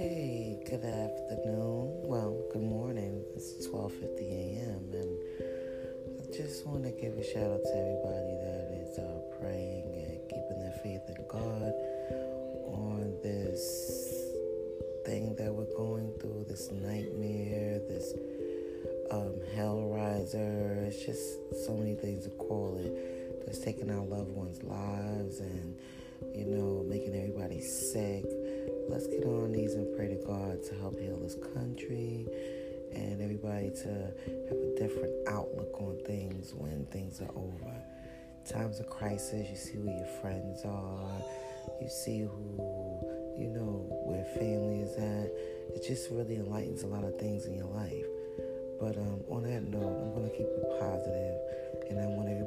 Hey, good afternoon. Well, good morning. It's 12:50 a.m. and I just want to give a shout out to everybody that is uh, praying and keeping their faith in God on this thing that we're going through, this nightmare, this um, hell riser. It's just so many things to call it. That's taking our loved ones' lives and you know making everybody sick Let's get on our knees and pray to God to help heal this country and everybody to have a different outlook on things when things are over. Times of crisis, you see who your friends are, you see who, you know, where family is at. It just really enlightens a lot of things in your life. But um, on that note, I'm going to keep it positive, and I want to.